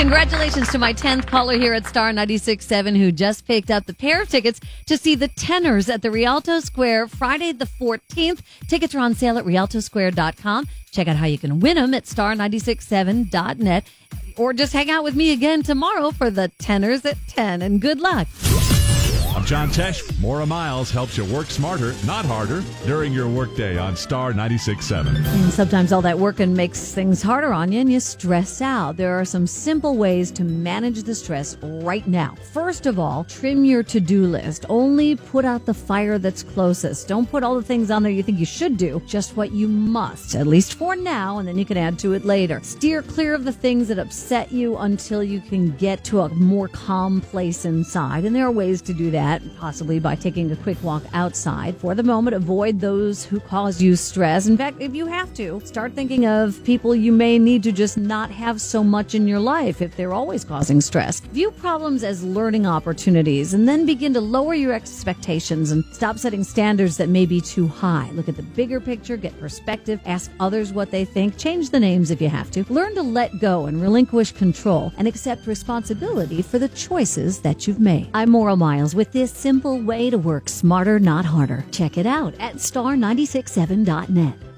Congratulations to my 10th caller here at Star 96.7 who just picked up the pair of tickets to see the Tenors at the Rialto Square Friday the 14th. Tickets are on sale at rialtosquare.com. Check out how you can win them at star967.net or just hang out with me again tomorrow for the Tenors at 10 and good luck. I'm John Tesh. Maura Miles helps you work smarter, not harder, during your workday on Star 96.7. And sometimes all that working makes things harder on you and you stress out. There are some simple ways to manage the stress right now. First of all, trim your to do list. Only put out the fire that's closest. Don't put all the things on there you think you should do, just what you must, at least for now, and then you can add to it later. Steer clear of the things that upset you until you can get to a more calm place inside. And there are ways to do that that, possibly by taking a quick walk outside. For the moment, avoid those who cause you stress. In fact, if you have to, start thinking of people you may need to just not have so much in your life if they're always causing stress. View problems as learning opportunities and then begin to lower your expectations and stop setting standards that may be too high. Look at the bigger picture, get perspective, ask others what they think, change the names if you have to. Learn to let go and relinquish control and accept responsibility for the choices that you've made. I'm Maura Miles this simple way to work smarter, not harder. Check it out at star967.net.